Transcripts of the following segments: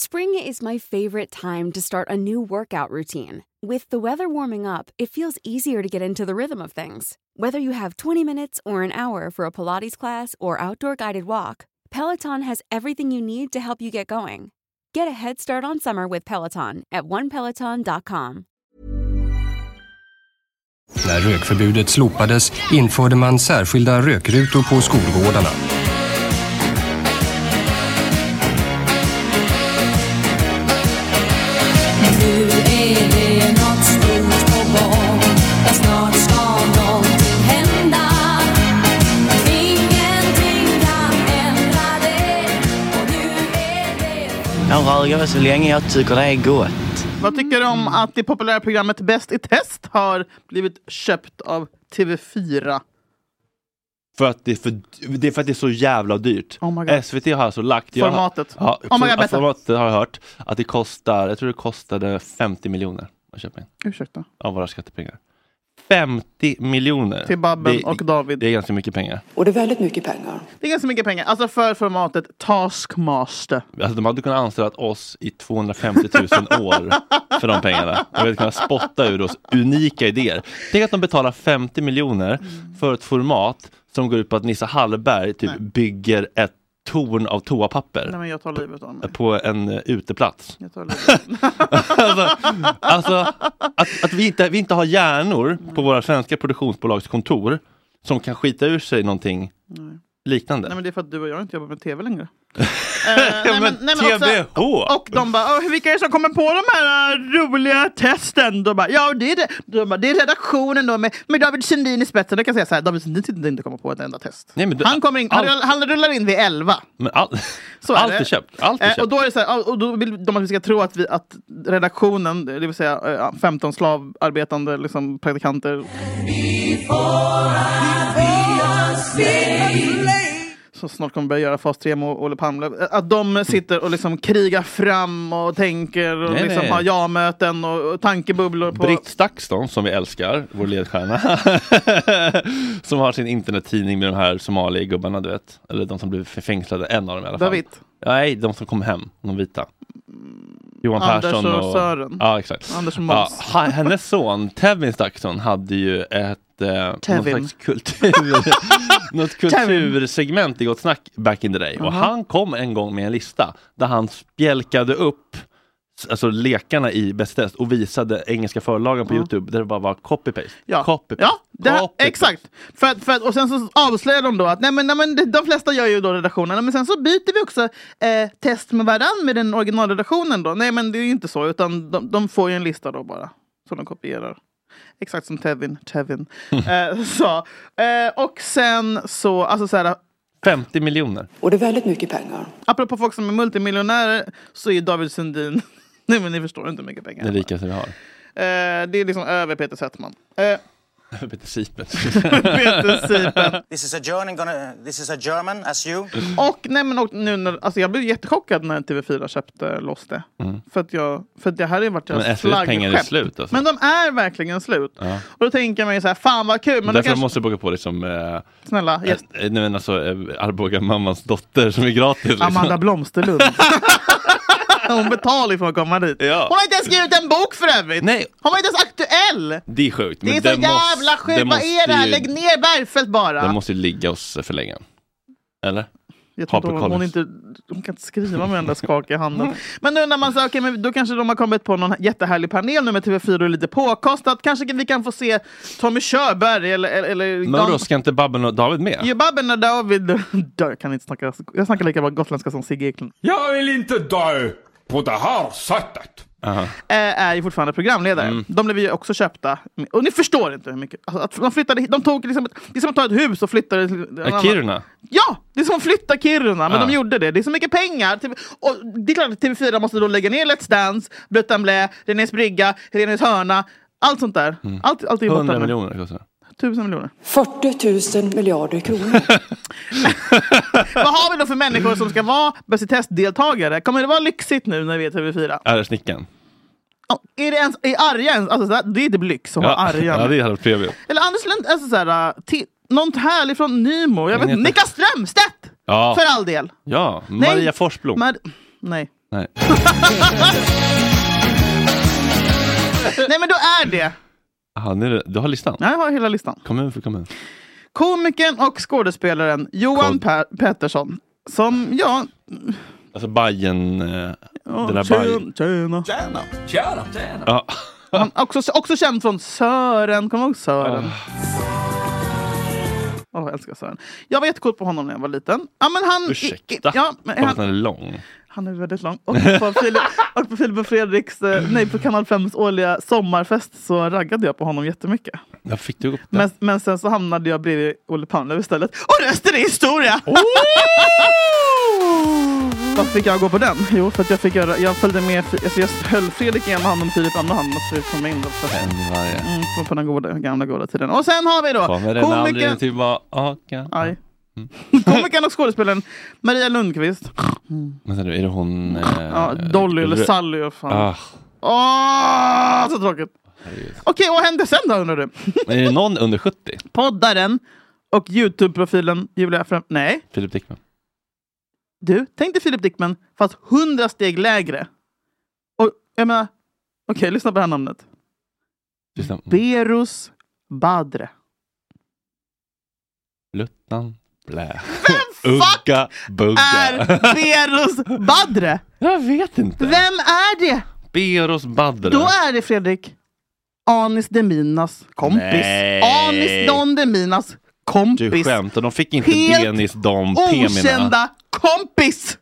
Spring is my favorite time to start a new workout routine. With the weather warming up, it feels easier to get into the rhythm of things. Whether you have 20 minutes or an hour for a Pilates class or outdoor guided walk, Peloton has everything you need to help you get going. Get a head start on summer with Peloton at onepeloton.com. När rökförbudet slopades införde man särskilda rökrutor på skolgårdarna. Röker så länge jag tycker det är gott. Vad tycker du om att det populära programmet Bäst i test har blivit köpt av TV4? För att det är, för, det är för att det är så jävla dyrt. Oh my God. SVT har alltså lagt... jag har- Formatet. Ja, Oh my God, formatet har jag hört att det kostar, jag tror det kostade 50 miljoner att köpa in. Ursäkta. Av våra skattepengar. 50 miljoner! Till Babben det, och David. Det är ganska mycket pengar. Och det är väldigt mycket pengar. Det är ganska mycket pengar. Alltså för formatet Taskmaster. Alltså, de hade kunnat anställa oss i 250 000 år för de pengarna. Och vi hade kunnat spotta ur oss unika idéer. Tänk att de betalar 50 miljoner för ett format som går ut på att Nissa Hallberg typ bygger ett torn av toapapper Nej men jag tar livet av mig. på en uh, uteplats. Jag tar livet. alltså, alltså att, att vi, inte, vi inte har hjärnor på våra svenska produktionsbolags kontor som kan skita ur sig någonting liknande. Nej men det är för att du och jag inte jobbar med TV längre. Eh, nej, men TBH! och de bara, "Åh, vilka är det som kommer på de här äh, roliga testen? De bara, ja det är, det. De bara, det är redaktionen då med, med David Sundin i spetsen. Jag kan säga så här, David Sundin sitter inte komma på ett enda test. Nej, men du- han, kommer in, han, allt- han rullar in vid 11. Men all, Så allt det. är köpt. Allt är Eh, köpt. och då är det så här, och då vill de att vi ska tro att, vi, att redaktionen, det vill säga eh, 15 slavarbetande liksom, praktikanter så snart kommer börja göra fas 3 med Olle Palme. Att de sitter och liksom krigar fram och tänker och Nej, liksom nej. har ja-möten och, och tankebubblor. På... Britt Stakston, som vi älskar, vår ledstjärna, som har sin internettidning med de här somalia-gubbarna, du vet. Eller de som blev fängslade, en av dem i alla fall. David. Nej, de som kom hem, de vita. Johan Anders Persson och Sören. Ja, exakt. Anders och Ja, Måns. ha- hennes son, Tevin Stakston, hade ju ett eh, något slags kultur, något kultursegment i Gott Snack back in the day. Och Aha. han kom en gång med en lista där han spjälkade upp alltså lekarna i Bäst test och visade engelska förlagen på Ja. Youtube där det bara var copy-paste. Ja, Copy-paste. ja det här, Copy-paste. exakt. För, att- för, att- och sen så avslöjar de då att nej, men, nej, men de, flesta gör ju då redaktionen, men sen så byter vi också eh, test med varann med den originalredaktionen då. Nej men det är ju inte så, utan de, de får ju en lista då bara. Som de kopierar. Exakt som Tevin, Tevin eh, sa. Eh, och sen så, alltså så här, 50 miljoner. Och det är väldigt mycket pengar. apropå folk som är multimiljonärer så är David Sundin, nej men ni förstår inte hur mycket pengar Det rikaste vi har. eh, Det är liksom över Peter Settman. Eh, Peter Sipen. Peter Sipen. This is a German, gonna, this is a German as you. Och, nej, men, och nu när, alltså jag blev jättechockad när TV4 köpte loss det. För att, jag, för att det här har ju varit Mm. Men deras SVTs pengar är flaggskepp. slut alltså. Men de är verkligen slut. Ja. Och då tänker man ju så här, fan vad kul. Men Därför kanske, måste jag boka på liksom eh, snälla, yes, eh, nej, men alltså, eh, Arboga mammans dotter som är gratis. Liksom. Amanda Blomsterlund. Hon betalar ju för att komma dit. Ja. Hon har inte ens skrivit en bok för övrigt. Nej. Hon var inte ens aktuell. Det är sjukt. Det är så jävla måste- sjukt. Vad är det här? Lägg ner Bergfeldt bara. Den måste ju ligga hos förläggaren. Eller? Jag tror hon, hon, inte, hon kan inte skriva med den där skakiga handen. Men nu när man säger, okej, men då kanske de har kommit på någon jättehärlig panel nu med TV4 och lite påkostat. Kanske vi kan få se Tommy Körberg eller... eller, eller Men vadå, ska inte Babben och David med? Jo, Babben och David... Jag kan inte snacka, jag snackar lika bra gotländska som Sigge Eklund. Jag vill inte dö på det här sättet. Eh, är ju fortfarande programledare. Mm. De blev ju också köpta. Och ni förstår inte hur mycket. Alltså, att de flyttade, de tog liksom, ett- det är som att ta ett hus och flytta det till en Äh, annan- Kiruna? Ja, det är som att flytta Kiruna, men Ja. de gjorde det. Det är så mycket pengar. Och det är klart att TV4 måste då lägga ner Let's Dance, Bruttan Blä, Renés brygga, Renés hörna. Allt sånt där. Allt, allt är borta 100 nu. miljoner kostar. Tusen miljoner. 40 000 miljarder kronor. Vad har vi då för människor som ska vara Bäst i test-deltagare? Kommer det vara lyxigt nu när vi är TV4? Är det snickaren? Ja, Är det ens, är Arja ens, alltså, det är typ lyx att ha Ja, Arja. ja, det hade varit trevligt. Eller Anders Lund, alltså, så här, till, något härligt från Nymo. Jag vet, heter- Nika Strömstedt! Ja. För all del. Ja, Nej. Maria Forsblom. Mar- nej. Nej. nej men då är det. Aha, nu är du har listan? Ja, Jag har hela listan. Kommun för kommun. Komikern och skådespelaren Johan Kod- per- Pettersson. Som, ja... Alltså Bajen eh, ja den där tjena, Bajen. tjena. Tjena, tjena, tjena. Ja. Han, också, också känd från Sören. Kommer du ihåg Sören? Åh, jag älskar Sören. Jag var jättecool på honom när jag var liten. Ja, men han, Ursäkta? Ja, men att han, den är lång. Han är väldigt lång. Och på Filip och, på Filip och Fredriks, eh, nej på kanal 5s årliga sommarfest så raggade jag på honom jättemycket. Jag fick du upp det? Men, men sen så hamnade jag bredvid Olle Palmlöv istället. Och resten är historia! Varför fick jag gå på den? Jo, för att jag fick göra, jag följde med, alltså jag höll Fredrik i ena handen och Filip i andra handen och så jag komma in då. För, mm, på, den goda, gamla goda tiden. Och sen har vi då Kommer den aldrig komikern, tillbaka? aj, komikern och skådespelaren Maria Lundqvist. Men är det hon... Eh, Ja, Dolly eller Sally. och Fan. Ah, Åh, så tråkigt. Okej, vad hände sen då undrar du? är det någon under 70? Poddaren och Youtube-profilen Julia Frem... Nej, Filip Dickman? du. Tänk dig Filip Dickman fast hundra steg lägre. Och jag menar, okej, lyssna på det här namnet. Lyssna. Berus Badre. Luttan? Blä. fuck Ugga bugga. Är Berus Badre? Jag vet inte. Vem är det? Beros Badre. Då är det Fredrik Anis Deminas kompis. Nej. Anis Don Deminas Du kompis. skämtar, de fick inte Helt Benis de Pemina. Okända kompis!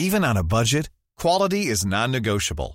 Even on a budget, quality is non-negotiable.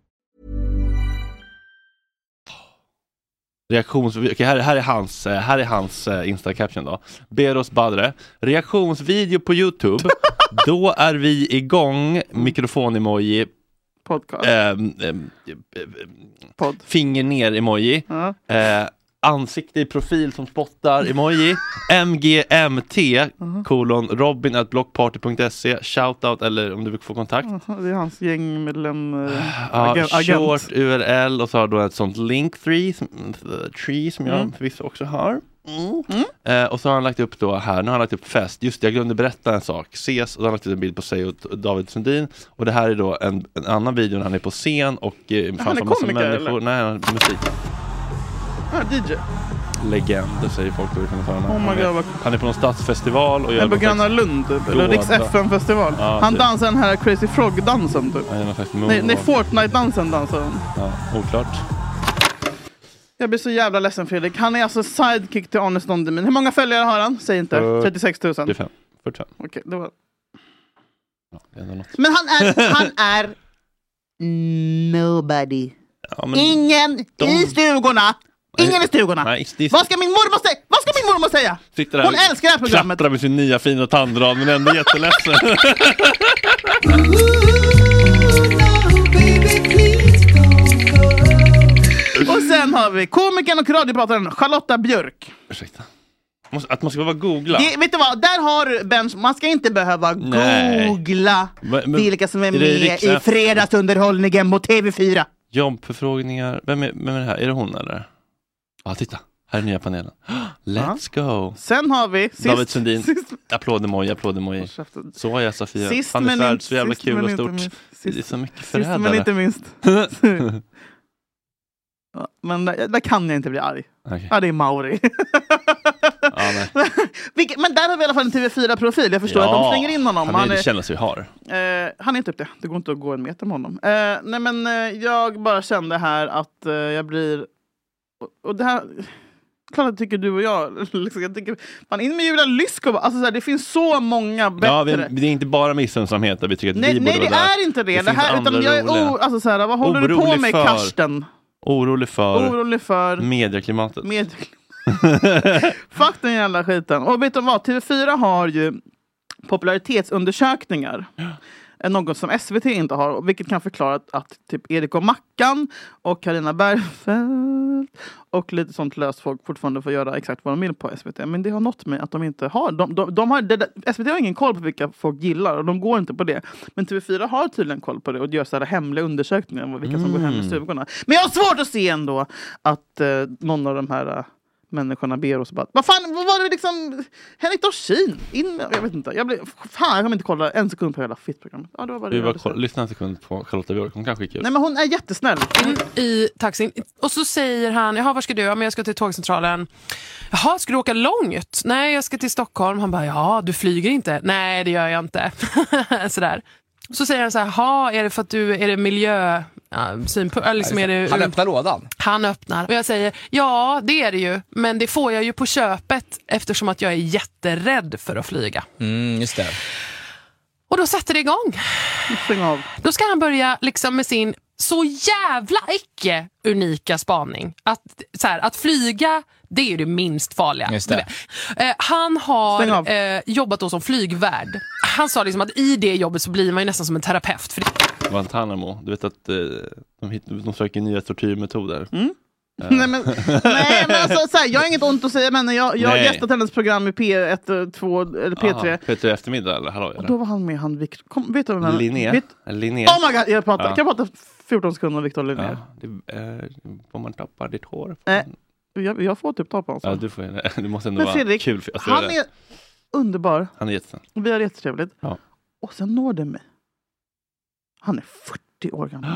Reaktions... Okej, här, här är hans, eh, här är hans eh, Insta-caption då. Beros Badre. Reaktionsvideo på Youtube. då är vi igång. Mikrofon-emoji. Podcast. ehm, ehm, Podd. Finger ner-emoji. Ja. Eh, ansikte i profil som spottar emoji. MGMT kolon robin at blockparty.se Shoutout eller om du vill få kontakt. Det är hans gängmedlem. eh, Ja, agent. short URL och så har du ett sånt linktree som, tree som jag Mm. förvisso också har. Eh, och så har han lagt upp då här, nu har han lagt upp fest. Just det, jag glömde berätta en sak. Ses och då har han lagt ut en bild på sig och David Sundin. Och det här är då en, en annan video när han är på scen och eh, Han är komiker, människor. eller? Nej, musik. Ah, DJ. legend säger folk då. Oh my han, är, God, vad- han är på någon stadsfestival och gör på Gröna Lund typ, eller. Riks FM-festival. Ja, han typ. dansar den här Crazy Frog-dansen typ. Ja, Nej, nej. Fortnite-dansen dansar han. Ja, oklart. Jag blir så jävla ledsen Fredrik. Han är alltså sidekick till Arne Stondemin. Hur många följare har han? Säg inte. För- 36 000. 45. 45. Okej, det var... Det är ändå något. Men han är, han är nobody. Ja, men Ingen de- i stugorna. Ingen i stugorna. Nej, det är- Vad ska min mormor säga? Vad ska min mormor säga? sitter där Hon älskar det här programmet. Klapprar med sin nya fina tandrad men ändå jätteledsen. Och sen har vi komikern och radioprataren Charlotta Björk. Ursäkta. Att man ska behöva googla. Det, vet du vad, där har du bench. Man ska inte behöva Nej. googla Men- men- vilka som är, är med i fredagsunderhållningen på TV4. Jobbförfrågningar. Vem är, vem är det här? Är det hon eller? Ja, titta. Här är nya panelen. Let's go. Sen har vi sist, David Sundin. sist, Applådemoji, applådemoji. Så jag Sofia. Sist Fanny Svärd, så jävla sist kul och stort. minst. Det är Sist- så mycket Sist men förrädare. inte minst. Ja, Men där, där kan jag inte bli arg. Okej. Ja, det är Mauri. Ja, men där har vi i alla fall en TV4-profil. Jag förstår att de slänger in honom. Han är det är, kändes vi har. eh, han är typ det. Det går inte att gå en meter med honom. Eh, nej men eh, jag bara kände här att eh, jag blir... Och, det här... Klart att tycker du och jag. Liksom, jag tycker, fan in med Julia Lyskova. Alltså, så här, det finns så många bättre. Ja, vi, det är inte bara missunnsamhet där vi tycker att nej, vi nej det vara där. är inte det. Det det, här, utan jag är o, alltså, så här, Vad håller du på Orolig med för- Karsten? Orolig för Orolig för... medieklimatet. Med... Fuck den jävla skiten. Och vet du vad? TV4 har ju popularitetsundersökningar. Är Något som SVT inte har, vilket kan förklara att, att typ Erik och Mackan och Karina Bergfeldt och lite sånt löst folk fortfarande får göra exakt vad de vill på SVT. Men det har nått mig att de inte har. De, de, de har det, SVT har ingen koll på vilka folk gillar och de går inte på det. Men TV4 har tydligen koll på det och gör så här hemliga undersökningar om vilka som går hem i Mm. stugorna. Men jag har svårt att se ändå att eh, någon av de här eh, människorna ber oss bara Vad fan, vad var det liksom? Henrik Dorsin? In, med- jag vet inte. Jag blir, fan, jag kommer inte kolla en sekund på hela fittprogrammet. Ja, det var bara det lyssna en sekund på Charlotta Björk, hon kan skicka ut. Nej men hon är jättesnäll. in i taxin och så säger han, jaha var ska du? Ja, men jag ska till tågcentralen. Jaha, ska du åka långt? Nej, jag ska till Stockholm. Han bara, ja du flyger inte? Nej, det gör jag inte. Sådär. Så säger han så här, är det för att du, är det miljö... Synpunkt, liksom är det, Han öppnar lådan. Han öppnar. Och jag säger, ja det är det ju, men det får jag ju på köpet eftersom att jag är jätterädd för att flyga. Mm, just det. Och då satte det igång. Då ska han börja liksom med sin så jävla icke unika spaning. Att, så här, att flyga, det är ju det minst farliga. Just det. Eh, han har eh, jobbat då som flygvärd. Han sa liksom att i det jobbet så blir man ju nästan som en terapeut. För det, Guantanamo, du vet att eh, de, de söker nya tortyrmetoder. Mm. Ja. Nej, men, nej men alltså, så här, jag har inget ont att säga henne. Jag, jag har Nej. gästat hennes program i P1, 2 eller P3. Aha, P3 eftermiddag eller hallå? Och då var han med han Victor. Kom, vet du vem han? Vet, Linné? oh my god, jag pratar. Ja. Kan jag prata 14 sekunder om Victor Linné? Ja, det, eh, om man tappar ditt hår. Eh, jag, jag får typ ta på honom. Ja, du, får, det måste ändå Men vara Fredrik, kul. För, alltså, han det- är underbar. han är jättesnäll. Vi har det jättetrevligt. Ja. Och sen når det mig. Han är 40 år gammal.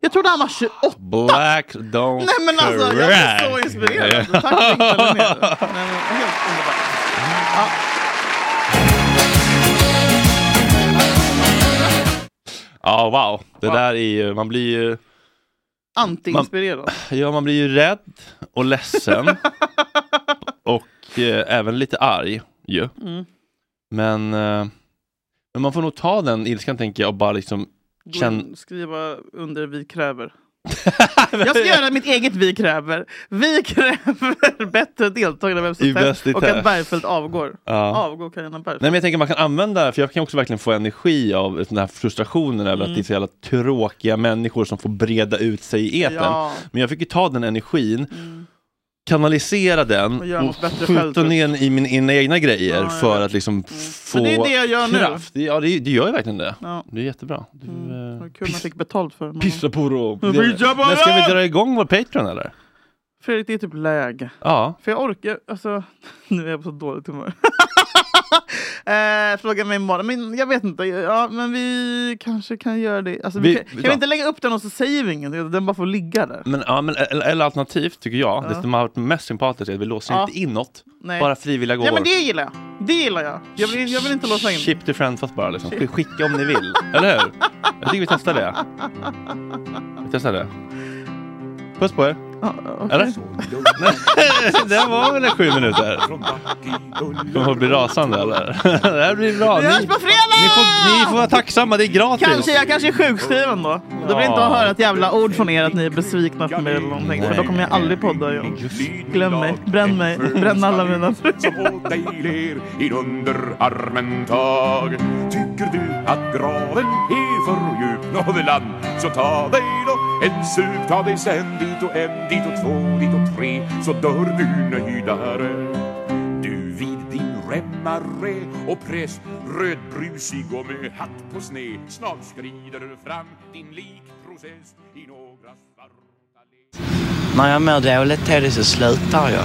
Jag trodde han var 28. Black don't Nej men alltså, jag blir så inspirerad. Tack. Nej, men, Helt underbart. Ja. Ja, wow. Det Wow. där är ju, man blir ju, Anti-inspirerad. ja man blir ju rädd och ledsen. och eh, även lite arg ju. Mm. Men, eh, men man får nog ta den ilskan tänker jag och bara liksom In, skriva under vi kräver. jag ska göra mitt eget vi kräver. Vi kräver bättre deltagare i i och att Bergfeldt avgår. Ja. Avgår Carina Bergfeldt. Nej men jag tänker man kan använda, för jag kan också verkligen få energi av den här frustrationen över Mm. att det är så jävla tråkiga människor som får breda ut sig i etern. Ja. Men jag fick ju ta den energin, kanalisera den Och och skjuta ner den i mina egna, grejer Ja, för att liksom få Men det är det jag gör nu. kraft. Det- Ja det, det gör ju verkligen det. Ja. Det är jättebra. Du, Mm. eh, Vad kul man fick betalt för. men- Pissa på på Men ska vi dra igång vår Patreon eller? Fredrik, det är typ läge. Ja. För jag orkar, alltså, nu är jag på så dåligt humör. eh, fråga mig imorgon. Men jag vet inte. Ja, men vi kanske kan göra det. Alltså, vi, Vi- kan, vi kan vi inte lägga upp den och så säger vi inget? Den bara får ligga där. Men, ja, men, eller, eller alternativt tycker jag, Ja. det som har varit mest sympatiskt är att vi låser Ja. inte in något. Nej. Bara frivilliga gåvor. Ja men det gillar jag. Det gillar jag. Jag vill, jag vill inte låsa in. Chip to friends bara liksom. Sk- Skicka om ni vill. Eller hur? Jag tycker vi testar det. Vi testar det. Puss på er. Eller? det var väl sju minuter? Kommer att bli rasande eller? Det här blir bra. Vi hörs Ni, på fredag! ni, får, ni får vara tacksamma, det är gratis. Kanske, jag kanske är sjukskriven då. Då vill jag inte Ja. höra ett jävla ord från er att ni är besvikna på mig eller någonting. För då kommer jag aldrig podda igen. Glöm mig, bränn mig, bränn alla mina. Tycker du att graven är för djup så ta dig då en sup, ta dig sen dit och en, dit och två, dit och tre så dör du nöjdare. Du vid din remmare och präst rödbrusig och med hatt på sne snart skrider fram din likprocess i några svarta När jag mår dåligt Teddy så slutar jag.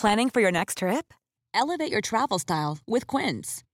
Planning for your next trip? Elevate your travel style with Quince.